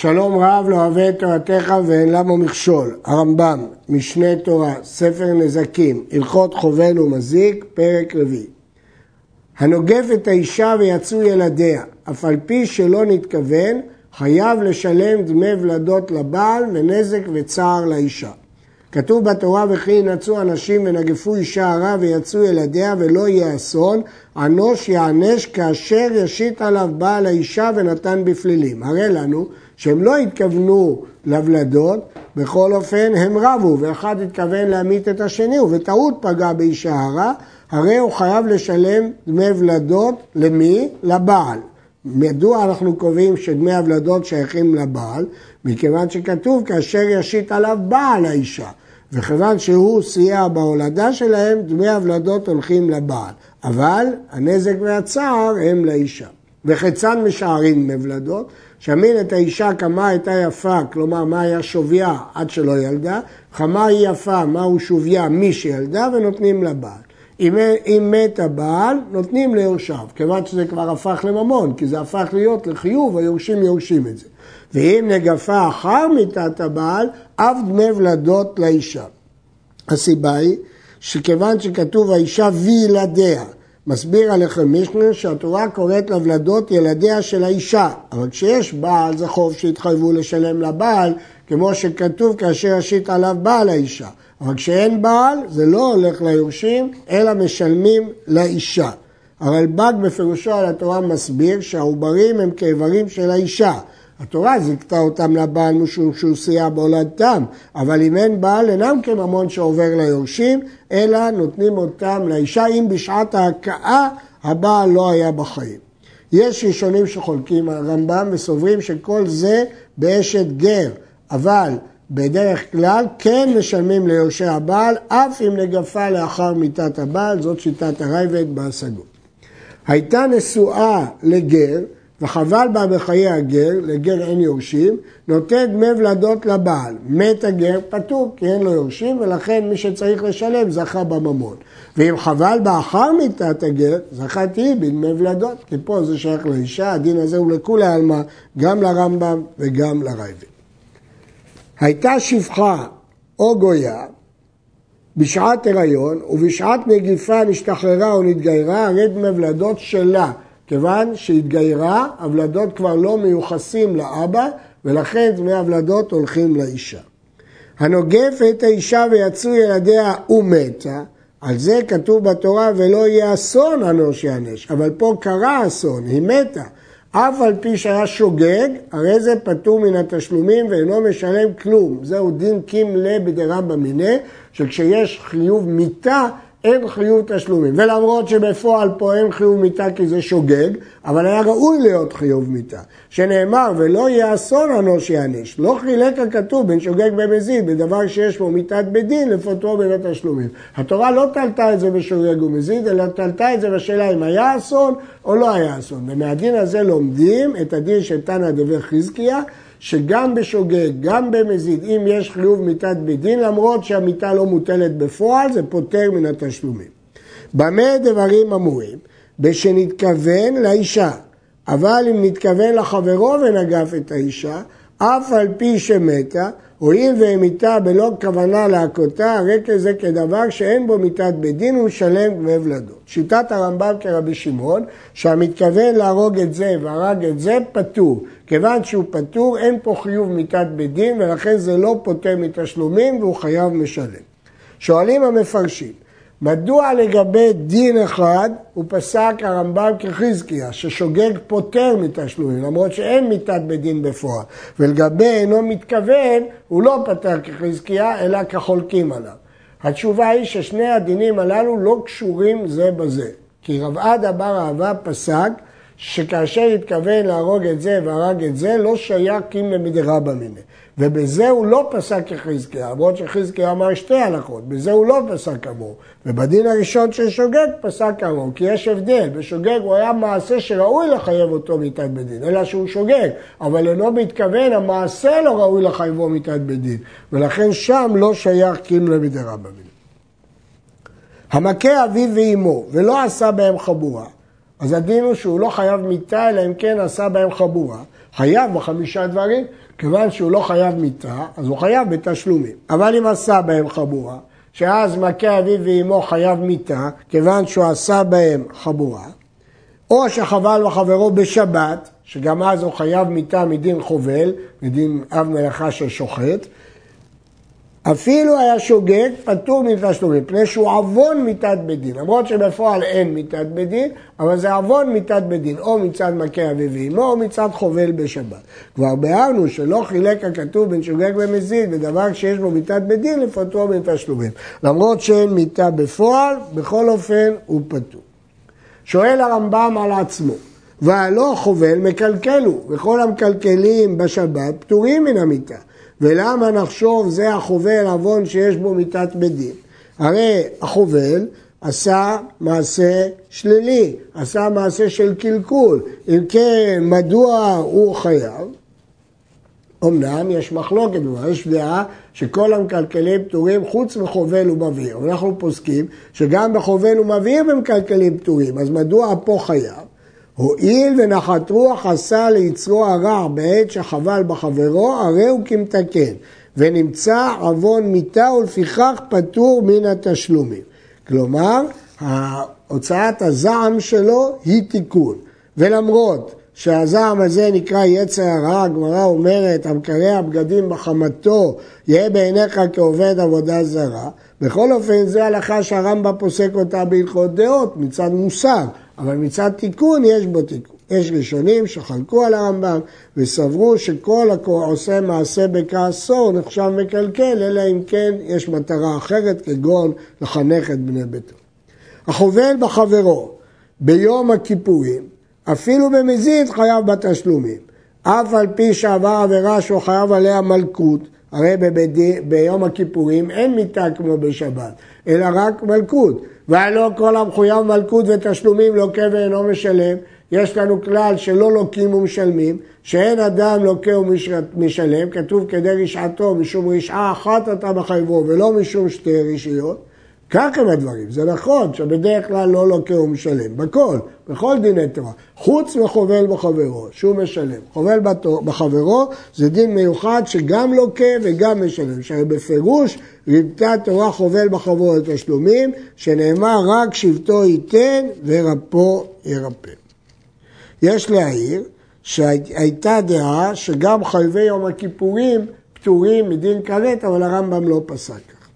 שלום רב לא אוהב את תורתך ואין למה מכשול. הרמב"ם, משנה תורה, ספר נזקים, הלכות חובל ומזיק, פרק רביעי. הנוגף את האישה ויצאו ילדיה, אף על פי שלא נתכוון, חייב לשלם דמי ולדות לבעל ונזק וצער לאישה. כתוב בתורה וכי ינצו אנשים ונגפו אישה הרע ויצאו ילדיה ולא יהיה אסון, אנוש יענש כאשר ישית עליו בעל האישה ונתן בפלילים. הרי לנו שהם לא התכוונו לוולדות, בכל אופן הם רבו, ואחד התכוון להמית את השני, ובטעות פגע באישה הרע, הרי הוא חייב לשלם דמי ולדות למי? לבעל. מדוע אנחנו קובעים שדמי הוולדות שייכים לבעל? מכיוון שכתוב כאשר ישית עליו בעל האישה. וכיוון שהוא סייע בהולדה שלהם, דמי הוולדות הולכים לבעל. אבל הנזק והצער הם לאישה. וחצן משערים דמי ולדות, שמין את האישה כמה הייתה יפה, כלומר מה היה שוויה עד שלא ילדה, כמה היא יפה, מהו שוויה מי שילדה, ונותנים לבעל. אם, אם מת הבעל, נותנים ליורשיו, כיוון שזה כבר הפך לממון, כי זה הפך להיות לחיוב, היורשים יורשים את זה. ואם נגפה אחר מיתת הבעל, אף דמי ולדות לאישה. הסיבה היא שכיוון שכתוב האישה וילדיה, מסביר עליכם מישנה שהתורה קוראת לוולדות ילדיה של האישה, אבל כשיש בעל זה חוב שהתחייבו לשלם לבעל, כמו שכתוב כאשר ישית עליו בעל האישה. אבל כשאין בעל זה לא הולך ליורשים, אלא משלמים לאישה. הרלב"ג בפירושו על התורה מסביר שהעוברים הם כאיברים של האישה. התורה זיכתה אותם לבעל משום שהוא סייע בהולדתם, אבל אם אין בעל אינם כממון שעובר ליורשים, אלא נותנים אותם לאישה אם בשעת ההכאה הבעל לא היה בחיים. יש ראשונים שחולקים על הרמב"ם וסוברים שכל זה באשת גר, אבל בדרך כלל כן משלמים ליורשי הבעל, אף אם נגפה לאחר מיתת הבעל, זאת שיטת הרייבד בהשגות. הייתה נשואה לגר, וחבל בה בחיי הגר, לגר אין יורשים, נותן דמי ולדות לבעל. מת הגר פטור, כי אין לו יורשים, ולכן מי שצריך לשלם זכה בממון. ואם חבל בה אחר מיתת הגר, זכתי בדמי ולדות, כי פה זה שייך לאישה, הדין הזה הוא לכולי עלמא, גם לרמב"ם וגם לרייבד. הייתה שפחה או גויה בשעת הריון ובשעת נגיפה נשתחררה או נתגיירה, הרי דמי ולדות שלה. כיוון שהתגיירה, הוולדות כבר לא מיוחסים לאבא, ולכן דמי הוולדות הולכים לאישה. הנוגף את האישה ויצאו ילדיה ומתה, על זה כתוב בתורה ולא יהיה אסון אנוש יענש, אבל פה קרה אסון, היא מתה. אף על פי שהיה שוגג, הרי זה פטור מן התשלומים ואינו משלם כלום. זהו דין קים לה בדרבא מיניה, שכשיש חיוב מיתה, אין חיוב תשלומים. ולמרות שבפועל פה אין חיוב מיתה כי זה שוגג, אבל היה ראוי להיות חיוב מיתה. שנאמר, ולא יהיה אסון אנוש יעניש. לא חילק הכתוב בין שוגג במזיד, בדבר שיש בו מיתת בית דין, לפוטרו בין התשלומים. התורה לא תלתה את זה בשוגג ומזיד, אלא תלתה את זה בשאלה אם היה אסון או לא היה אסון. ומהדין הזה לומדים את הדין של תנא דבי חזקיה, שגם בשוגג, גם במזיד, אם יש חיוב מיתת בית דין, למרות שהמיתה לא מוטלת בפועל, זה פוטר מן התשלומים. במה דברים אמורים? בשנתכוון לאישה, אבל אם נתכוון לחברו ונגף את האישה, אף על פי שמתה, הואיל והמיתה בלא כוונה להכותה, הרי כזה כדבר שאין בו מיתת בית דין, הוא משלם דמי ולדות. שיטת הרמב"ם כרבי שמעון, שהמתכוון להרוג את זה והרג את זה, פטור. כיוון שהוא פטור, אין פה חיוב מיתת בית דין, ולכן זה לא פוטר מתשלומים והוא חייב משלם. שואלים המפרשים, מדוע לגבי דין אחד הוא פסק הרמב"ם כחזקיה, ששוגג פוטר מתשלומים, למרות שאין מיתת בדין בפועל, ולגבי אינו מתכוון, הוא לא פטר כחזקיה, אלא כחולקים עליו. התשובה היא ששני הדינים הללו לא קשורים זה בזה, כי רב עדה בר אהבה פסק שכאשר התכוון להרוג את זה והרג את זה, לא שייך קימא מדרבא מיניה. ובזה הוא לא פסק כחזקיה, למרות שחזקיה אמר שתי הלכות, בזה הוא לא פסק כמוהו. ובדין הראשון של שוגג פסק כמוהו, כי יש הבדל, בשוגג הוא היה מעשה שראוי לחייב אותו מיתת בדין, אלא שהוא שוגג, אבל אינו מתכוון, המעשה לא ראוי לחייבו מיתת בדין, ולכן שם לא שייך קימא מדרבא מיניה. המכה אביו ואימו ולא עשה בהם חבורה, אז הדין הוא שהוא לא חייב מיתה, אלא אם כן עשה בהם חבורה. חייב בחמישה דברים, כיוון שהוא לא חייב מיתה, אז הוא חייב בתשלומים. אבל אם עשה בהם חבורה, שאז מכה אביו ואמו חייב מיתה, כיוון שהוא עשה בהם חבורה, או שחבל בחברו בשבת, שגם אז הוא חייב מיתה מדין חובל, מדין אב מלאכה של שוחט, אפילו היה שוגג, פטור מתשלומים, מפני שהוא עוון מיתת בית דין. למרות שבפועל אין מיתת בית דין, אבל זה עוון מיתת בית דין, או מצד מכה אביו ואמו, או מצד חובל בשבת. כבר ביארנו שלא חילק הכתוב בין שוגג ומזיד, ודבר שיש בו מיתת בית דין, לפטרו מתשלומים. למרות שאין מיתה בפועל, בכל אופן הוא פטור. שואל הרמב"ם על עצמו, והלא חובל מקלקלו, וכל המקלקלים בשבת פטורים מן המיתה. ולמה נחשוב זה החובל עוון שיש בו מיתת בית דין? הרי החובל עשה מעשה שלילי, עשה מעשה של קלקול. אם כן, מדוע הוא חייב? אמנם יש מחלוקת, יש דעה שכל המקלקלים פטורים חוץ מחובל ומבהיר. אנחנו פוסקים שגם בחובל ומבהיר במקלקלים פטורים, אז מדוע פה חייב? הואיל ונחת רוח עשה ליצרו הרע בעת שחבל בחברו, הרי הוא כמתקן, ונמצא עוון מיתה ולפיכך פטור מן התשלומים. כלומר, הוצאת הזעם שלו היא תיקון, ולמרות שהזעם הזה נקרא יצר הרע, הגמרא אומרת, המקרע בגדים בחמתו, יהיה בעיניך כעובד עבודה זרה. בכל אופן, זו הלכה שהרמב"ם פוסק אותה בהלכות דעות, מצד מוסר. אבל מצד תיקון יש בו תיקון. יש ראשונים שחלקו על הרמב"ם וסברו שכל העושה מעשה בכעסו נחשב מקלקל, אלא אם כן יש מטרה אחרת כגון לחנך את בני ביתו. החובל בחברו ביום הכיפורים, אפילו במזיד חייב בתשלומים. אף על פי שעבר עבירה שהוא חייב עליה מלכות, הרי בבדי, ביום הכיפורים אין מיתה כמו בשבת, אלא רק מלכות. והלא כל המחויב מלכות ותשלומים לוקה ואינו משלם. יש לנו כלל שלא לוקים ומשלמים, שאין אדם לוקה ומשלם, כתוב כדי רשעתו, משום רשעה אחת אתה מחייבו ולא משום שתי רשעיות. כך הם הדברים, זה נכון שבדרך כלל לא לוקה ומשלם, בכל, בכל דיני תורה, חוץ מחובל בחברו, שהוא משלם. חובל בחברו זה דין מיוחד שגם לוקה וגם משלם, שהרי בפירוש ריבתה תורה חובל בחברו לתשלומים, שנאמר רק שבטו ייתן ורפו ירפא. יש להעיר שהייתה דעה שגם חייבי יום הכיפורים פטורים מדין כרת, אבל הרמב"ם לא פסק כך.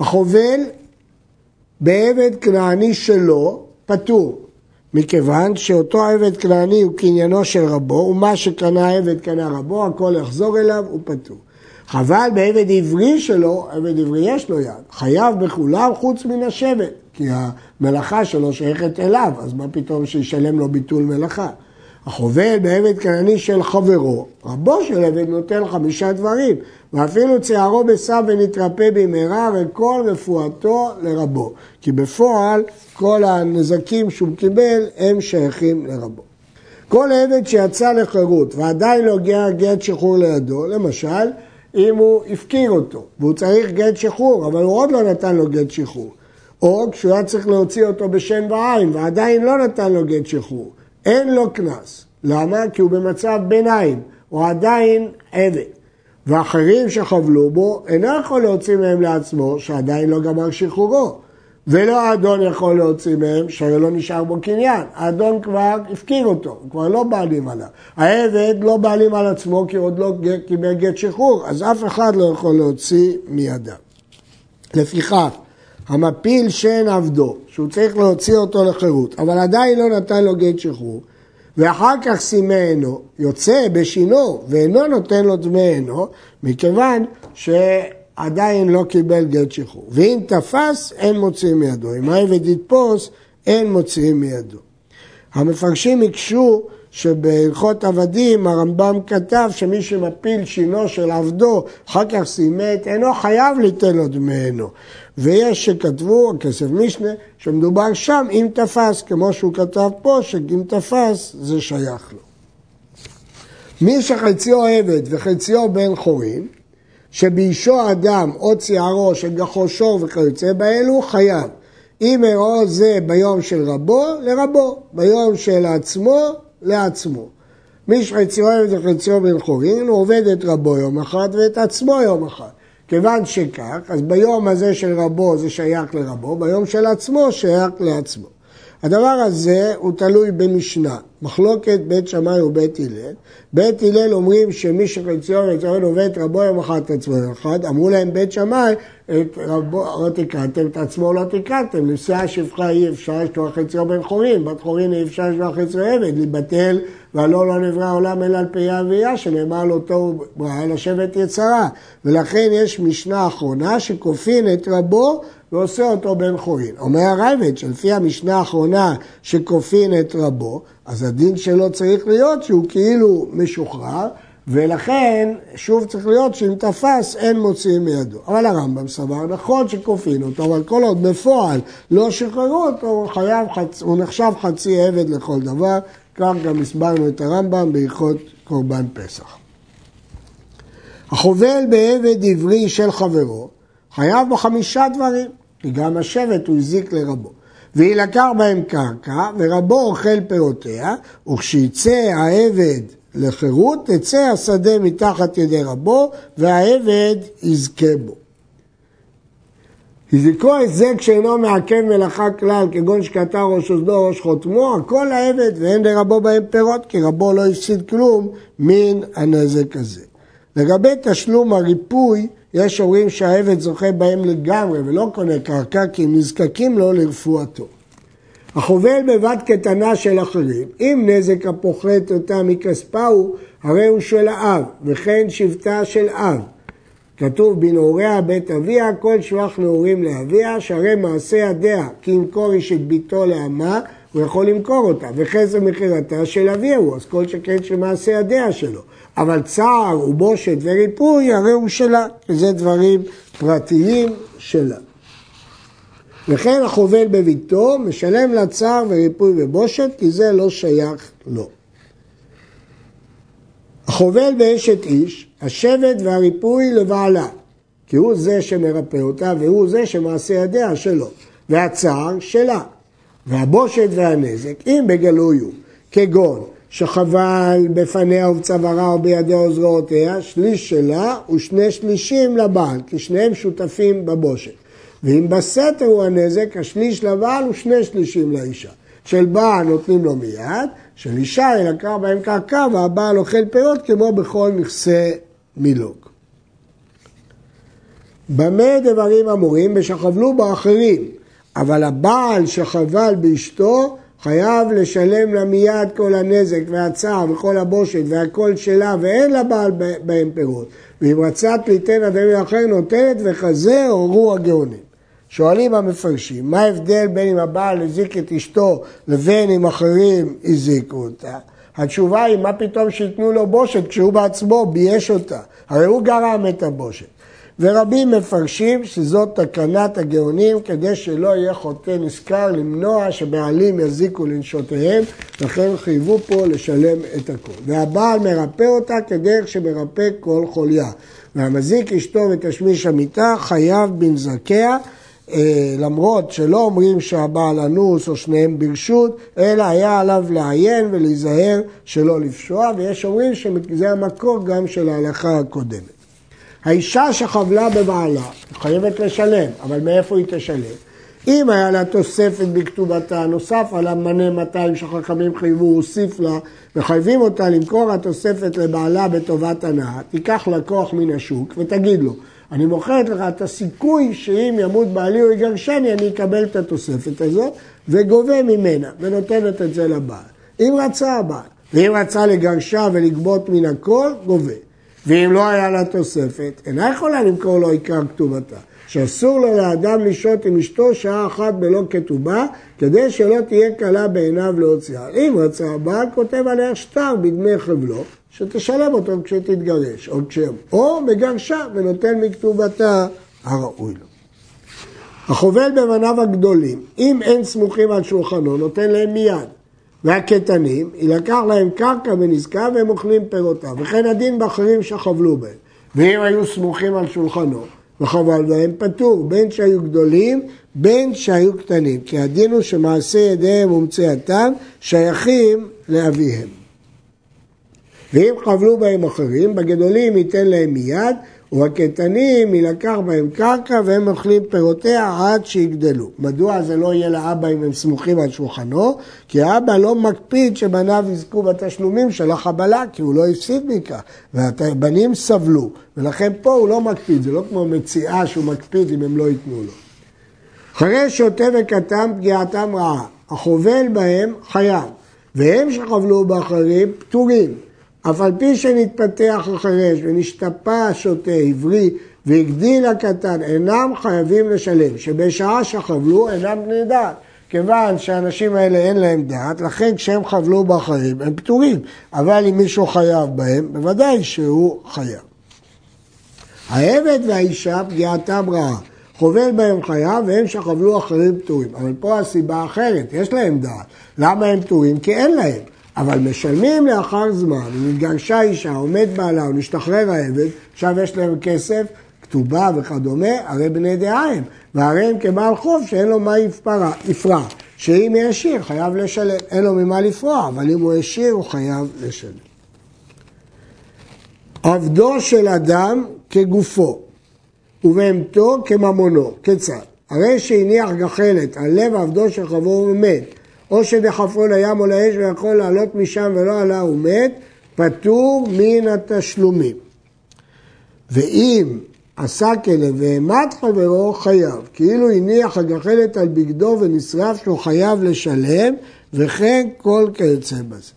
החובל בעבד כנעני שלו פטור, מכיוון שאותו עבד כנעני הוא קניינו של רבו, ומה שקנה עבד קנה רבו, הכל יחזור אליו, הוא פטור. חבל בעבד עברי שלו, עבד עברי יש לו יד, חייב בכולם חוץ מן השבט, כי המלאכה שלו שייכת אליו, אז מה פתאום שישלם לו ביטול מלאכה? החובל בעבד כנעני של חברו, רבו של עבד נותן חמישה דברים, ואפילו צערו בסב ונתרפא במהרה וכל רפואתו לרבו. כי בפועל כל הנזקים שהוא קיבל הם שייכים לרבו. כל עבד שיצא לחירות ועדיין לא הגיע גט שחרור לידו, למשל, אם הוא הפקיר אותו והוא צריך גט שחרור, אבל הוא עוד לא נתן לו גט שחרור. או כשהוא היה צריך להוציא אותו בשן ועין ועדיין לא נתן לו גט שחרור. אין לו קנס. למה? כי הוא במצב ביניים, הוא עדיין עבד. ואחרים שחבלו בו, אינו יכול להוציא מהם לעצמו, שעדיין לא גמר שחרורו. ולא האדון יכול להוציא מהם, שהרי לא נשאר בו קניין. האדון כבר הפקיר אותו, הוא כבר לא בעלים עליו. העבד לא בעלים על עצמו כי עוד לא קיבל גט שחרור, אז אף אחד לא יכול להוציא מידיו. לפיכך, המפיל שן עבדו, שהוא צריך להוציא אותו לחירות, אבל עדיין לא נתן לו גט שחרור, ואחר כך סימנו, יוצא בשינו ואינו נותן לו דמי עינו, מכיוון שעדיין לא קיבל גט שחרור. ואם תפס, אין מוציאים מידו. אם העבד יתפוס, אין מוציאים מידו. המפרשים הקשו שבהלכות עבדים הרמב"ם כתב שמי שמפיל שינו של עבדו, אחר כך סימת, אינו חייב ליתן לו דמי עינו. ויש שכתבו, כסף משנה, שמדובר שם אם תפס, כמו שהוא כתב פה, שאם תפס זה שייך לו. מי שחציו עבד וחציו בן חורין, שבישו אדם או צערו שור וכיוצא באלו, חייב. אם אירעו זה ביום של רבו, לרבו, ביום של עצמו, לעצמו. מי שחציו עבד וחציו בן חורין, הוא עובד את רבו יום אחד ואת עצמו יום אחד. כיוון שכך, אז ביום הזה של רבו זה שייך לרבו, ביום של עצמו שייך לעצמו. הדבר הזה הוא תלוי במשנה, מחלוקת בית שמאי ובית הלל. בית הלל אומרים שמי שחציון יצרון עובד רבו יום אחד את עצמו יום אחד, אמרו להם בית שמאי, את רבו לא תקרתם, את עצמו לא תקרתם, נשיאה שפחה אי אפשר לשתוח חציו בן חורין, בת חורין אי אפשר לשתוח חציו עבד, להתבטל והלא לא נברא העולם אלא על פי אביה, שנאמר לו תוהו בראה לשבת יצרה. ולכן יש משנה אחרונה שכופין את רבו ועושה אותו בן חורין. אומר הרייבד שלפי המשנה האחרונה שכופין את רבו, אז הדין שלו צריך להיות שהוא כאילו משוחרר, ולכן שוב צריך להיות שאם תפס אין מוציאים מידו. אבל הרמב"ם סבר, נכון שכופין אותו, אבל כל עוד בפועל לא שחררו אותו, הוא, חייב, הוא נחשב חצי עבד לכל דבר, כך גם הסברנו את הרמב"ם בהלכות קורבן פסח. החובל בעבד עברי של חברו חייב בו חמישה דברים, כי גם השבט הוא הזיק לרבו. ויילקח בהם קרקע, ורבו אוכל פירותיה, וכשיצא העבד לחירות, תצא השדה מתחת ידי רבו, והעבד יזכה בו. הזיקו היזק שאינו מעכב מלאכה כלל, כגון שקטע ראש אוזנו או ראש חותמו, הכל לעבד ואין לרבו בהם פירות, כי רבו לא הפסיד כלום מן הנזק הזה. לגבי תשלום הריפוי, יש אומרים שהעבד זוכה בהם לגמרי ולא קונה קרקע כי הם נזקקים לו לרפואתו. החובל בבת קטנה של אחרים, אם נזק הפוחת אותה מכספה הוא, הרי הוא של האב, וכן שבטה של אב. כתוב בנעוריה בית אביה, כל שבח נעורים לאביה, שהרי מעשה ידיה, כי ימכור איש את ביתו לאמה, הוא יכול למכור אותה, וחסר מכירתה של אביה הוא, אז כל שכן שמעשה ידיה שלו. אבל צער ובושת וריפוי הרי הוא שלה, שזה דברים פרטיים שלה. וכן החובל בביתו משלם לה צער וריפוי ובושת, כי זה לא שייך לו. החובל באשת איש, השבט והריפוי לבעלה, כי הוא זה שמרפא אותה והוא זה שמעשה ידיה שלו, והצער שלה, והבושת והנזק, אם בגלוי הוא, כגון שחבל בפניה ובצווארה או בידי עוזרותיה, שליש שלה ושני שלישים לבעל, כי שניהם שותפים בבושת. ואם בסתר הוא הנזק, השליש לבעל ושני שלישים לאישה. של בעל נותנים לו מיד, של אישה ילקח בהם קרקע והבעל אוכל פירות כמו בכל נכסי מילוג. במה דברים אמורים? ושחבלו באחרים, אבל הבעל שחבל באשתו חייב לשלם לה מיד כל הנזק והצער וכל הבושת והכל שלה ואין לבעל בהם פירות. ואם רצת ליתן אדמים אחר נותנת וכזה הורו הגאונים. שואלים המפרשים, מה ההבדל בין אם הבעל הזיק את אשתו לבין אם אחרים הזיקו אותה? התשובה היא, מה פתאום שייתנו לו בושת כשהוא בעצמו בייש אותה? הרי הוא גרם את הבושת. ורבים מפרשים שזאת תקנת הגאונים כדי שלא יהיה חוטא נשכר למנוע שבעלים יזיקו לנשותיהם, לכן חייבו פה לשלם את הכל. והבעל מרפא אותה כדרך שמרפא כל חוליה. והמזיק אשתו ותשמיש המיטה חייב בנזקיה אה, למרות שלא אומרים שהבעל אנוס או שניהם ברשות, אלא היה עליו לעיין ולהיזהר שלא לפשוע, ויש אומרים שזה המקור גם של ההלכה הקודמת. האישה שחבלה בבעלה, חייבת לשלם, אבל מאיפה היא תשלם? אם היה לה תוספת בכתובתה, נוסף על המנה 200 שחכמים חייבו, הוסיף לה, וחייבים אותה למכור התוספת לבעלה בטובת הנאה, תיקח לקוח מן השוק ותגיד לו, אני מוכרת לך את הסיכוי שאם ימות בעלי או יגרשני, אני אקבל את התוספת הזאת, וגובה ממנה, ונותנת את זה לבעל. אם רצה הבעל, ואם רצה לגרשה ולגבות מן הכל, גובה. ואם לא היה לה תוספת, אינה יכולה למכור לו עיקר כתובתה. שאסור לו לאדם לשהות עם אשתו שעה אחת בלא כתובה, כדי שלא תהיה קלה בעיניו להוציאה. אם רצה הבעל, כותב עליה שטר בדמי חבלו, שתשלם אותו כשתתגרש, או כשהם, או מגרשה ונותן מכתובתה הראוי לו. החובל בבניו הגדולים, אם אין סמוכים על שולחנו, נותן להם מיד. והקטנים, יילקח להם קרקע ונזקה והם אוכלים פירותיו. וכן הדין באחרים שחבלו בהם. ואם היו סמוכים על שולחנו וחבל בהם, פטור, בין שהיו גדולים, בין שהיו קטנים. כי הדין הוא שמעשה ידיהם ומצאתם שייכים לאביהם. ואם חבלו בהם אחרים, בגדולים ייתן להם מיד, ובקטנים יילקח בהם קרקע והם אוכלים פירותיה עד שיגדלו. מדוע זה לא יהיה לאבא אם הם סמוכים על שולחנו? כי האבא לא מקפיד שבניו יזכו בתשלומים של החבלה, כי הוא לא הפסיד מכך, והבנים סבלו, ולכן פה הוא לא מקפיד, זה לא כמו מציאה שהוא מקפיד אם הם לא ייתנו לו. אחרי שוטה וקטן פגיעתם רעה, החובל בהם חייב, והם שחבלו באחרים פטורים. אף על פי שנתפתח החירש ונשתפע השוטה עברי והגדיל הקטן, אינם חייבים לשלם, שבשעה שחבלו אינם בני דעת. כיוון שהאנשים האלה אין להם דעת, לכן כשהם חבלו באחרים הם פטורים, אבל אם מישהו חייב בהם, בוודאי שהוא חייב. העבד והאישה פגיעתם רעה, חובל בהם חייב והם שחבלו אחרים פטורים. אבל פה הסיבה אחרת, יש להם דעת. למה הם פטורים? כי אין להם. אבל משלמים לאחר זמן, אם התגרשה אישה, עומד בעלה או נשתחרר העבד, עכשיו יש להם כסף, כתובה וכדומה, הרי בני דעה הם, והרי הם כבעל חוב שאין לו מה יפרע, יפרע. שאם ישיר חייב לשלם, אין לו ממה לפרוע, אבל אם הוא ישיר הוא חייב לשלם. עבדו של אדם כגופו, ובהמתו כממונו, כיצד? הרי שהניח גחלת על לב עבדו של חברו ומת, או שדחפו לים או לאש ויכול לעלות משם ולא עלה ומת, פטור מן התשלומים. ואם עשה כלב והעמד חברו, חייב. כאילו הניח הגחלת על בגדו ונשרף שהוא חייב לשלם, וכן כל כיוצא בזה.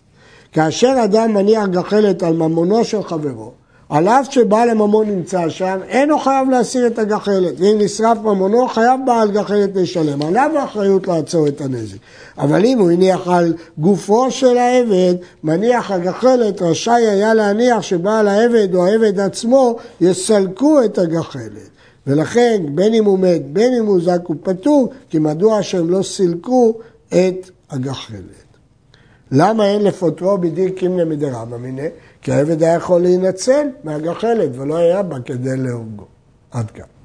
כאשר אדם מניח גחלת על ממונו של חברו, על אף שבעל הממון נמצא שם, אינו חייב להסיר את הגחלת. ואם נשרף ממונו, חייב בעל גחלת לשלם. עליו האחריות לעצור את הנזק. אבל אם הוא הניח על גופו של העבד, מניח הגחלת, רשאי היה להניח שבעל העבד או העבד עצמו יסלקו את הגחלת. ולכן, בין אם הוא מת, בין אם הוא זק, הוא פטור, כי מדוע שהם לא סילקו את הגחלת. למה אין לפוטרו בדין קימנה מדרבא מיניה? כי העבד היה יכול להינצל מהגחלת ולא היה בה כדי להורגו. עד כאן.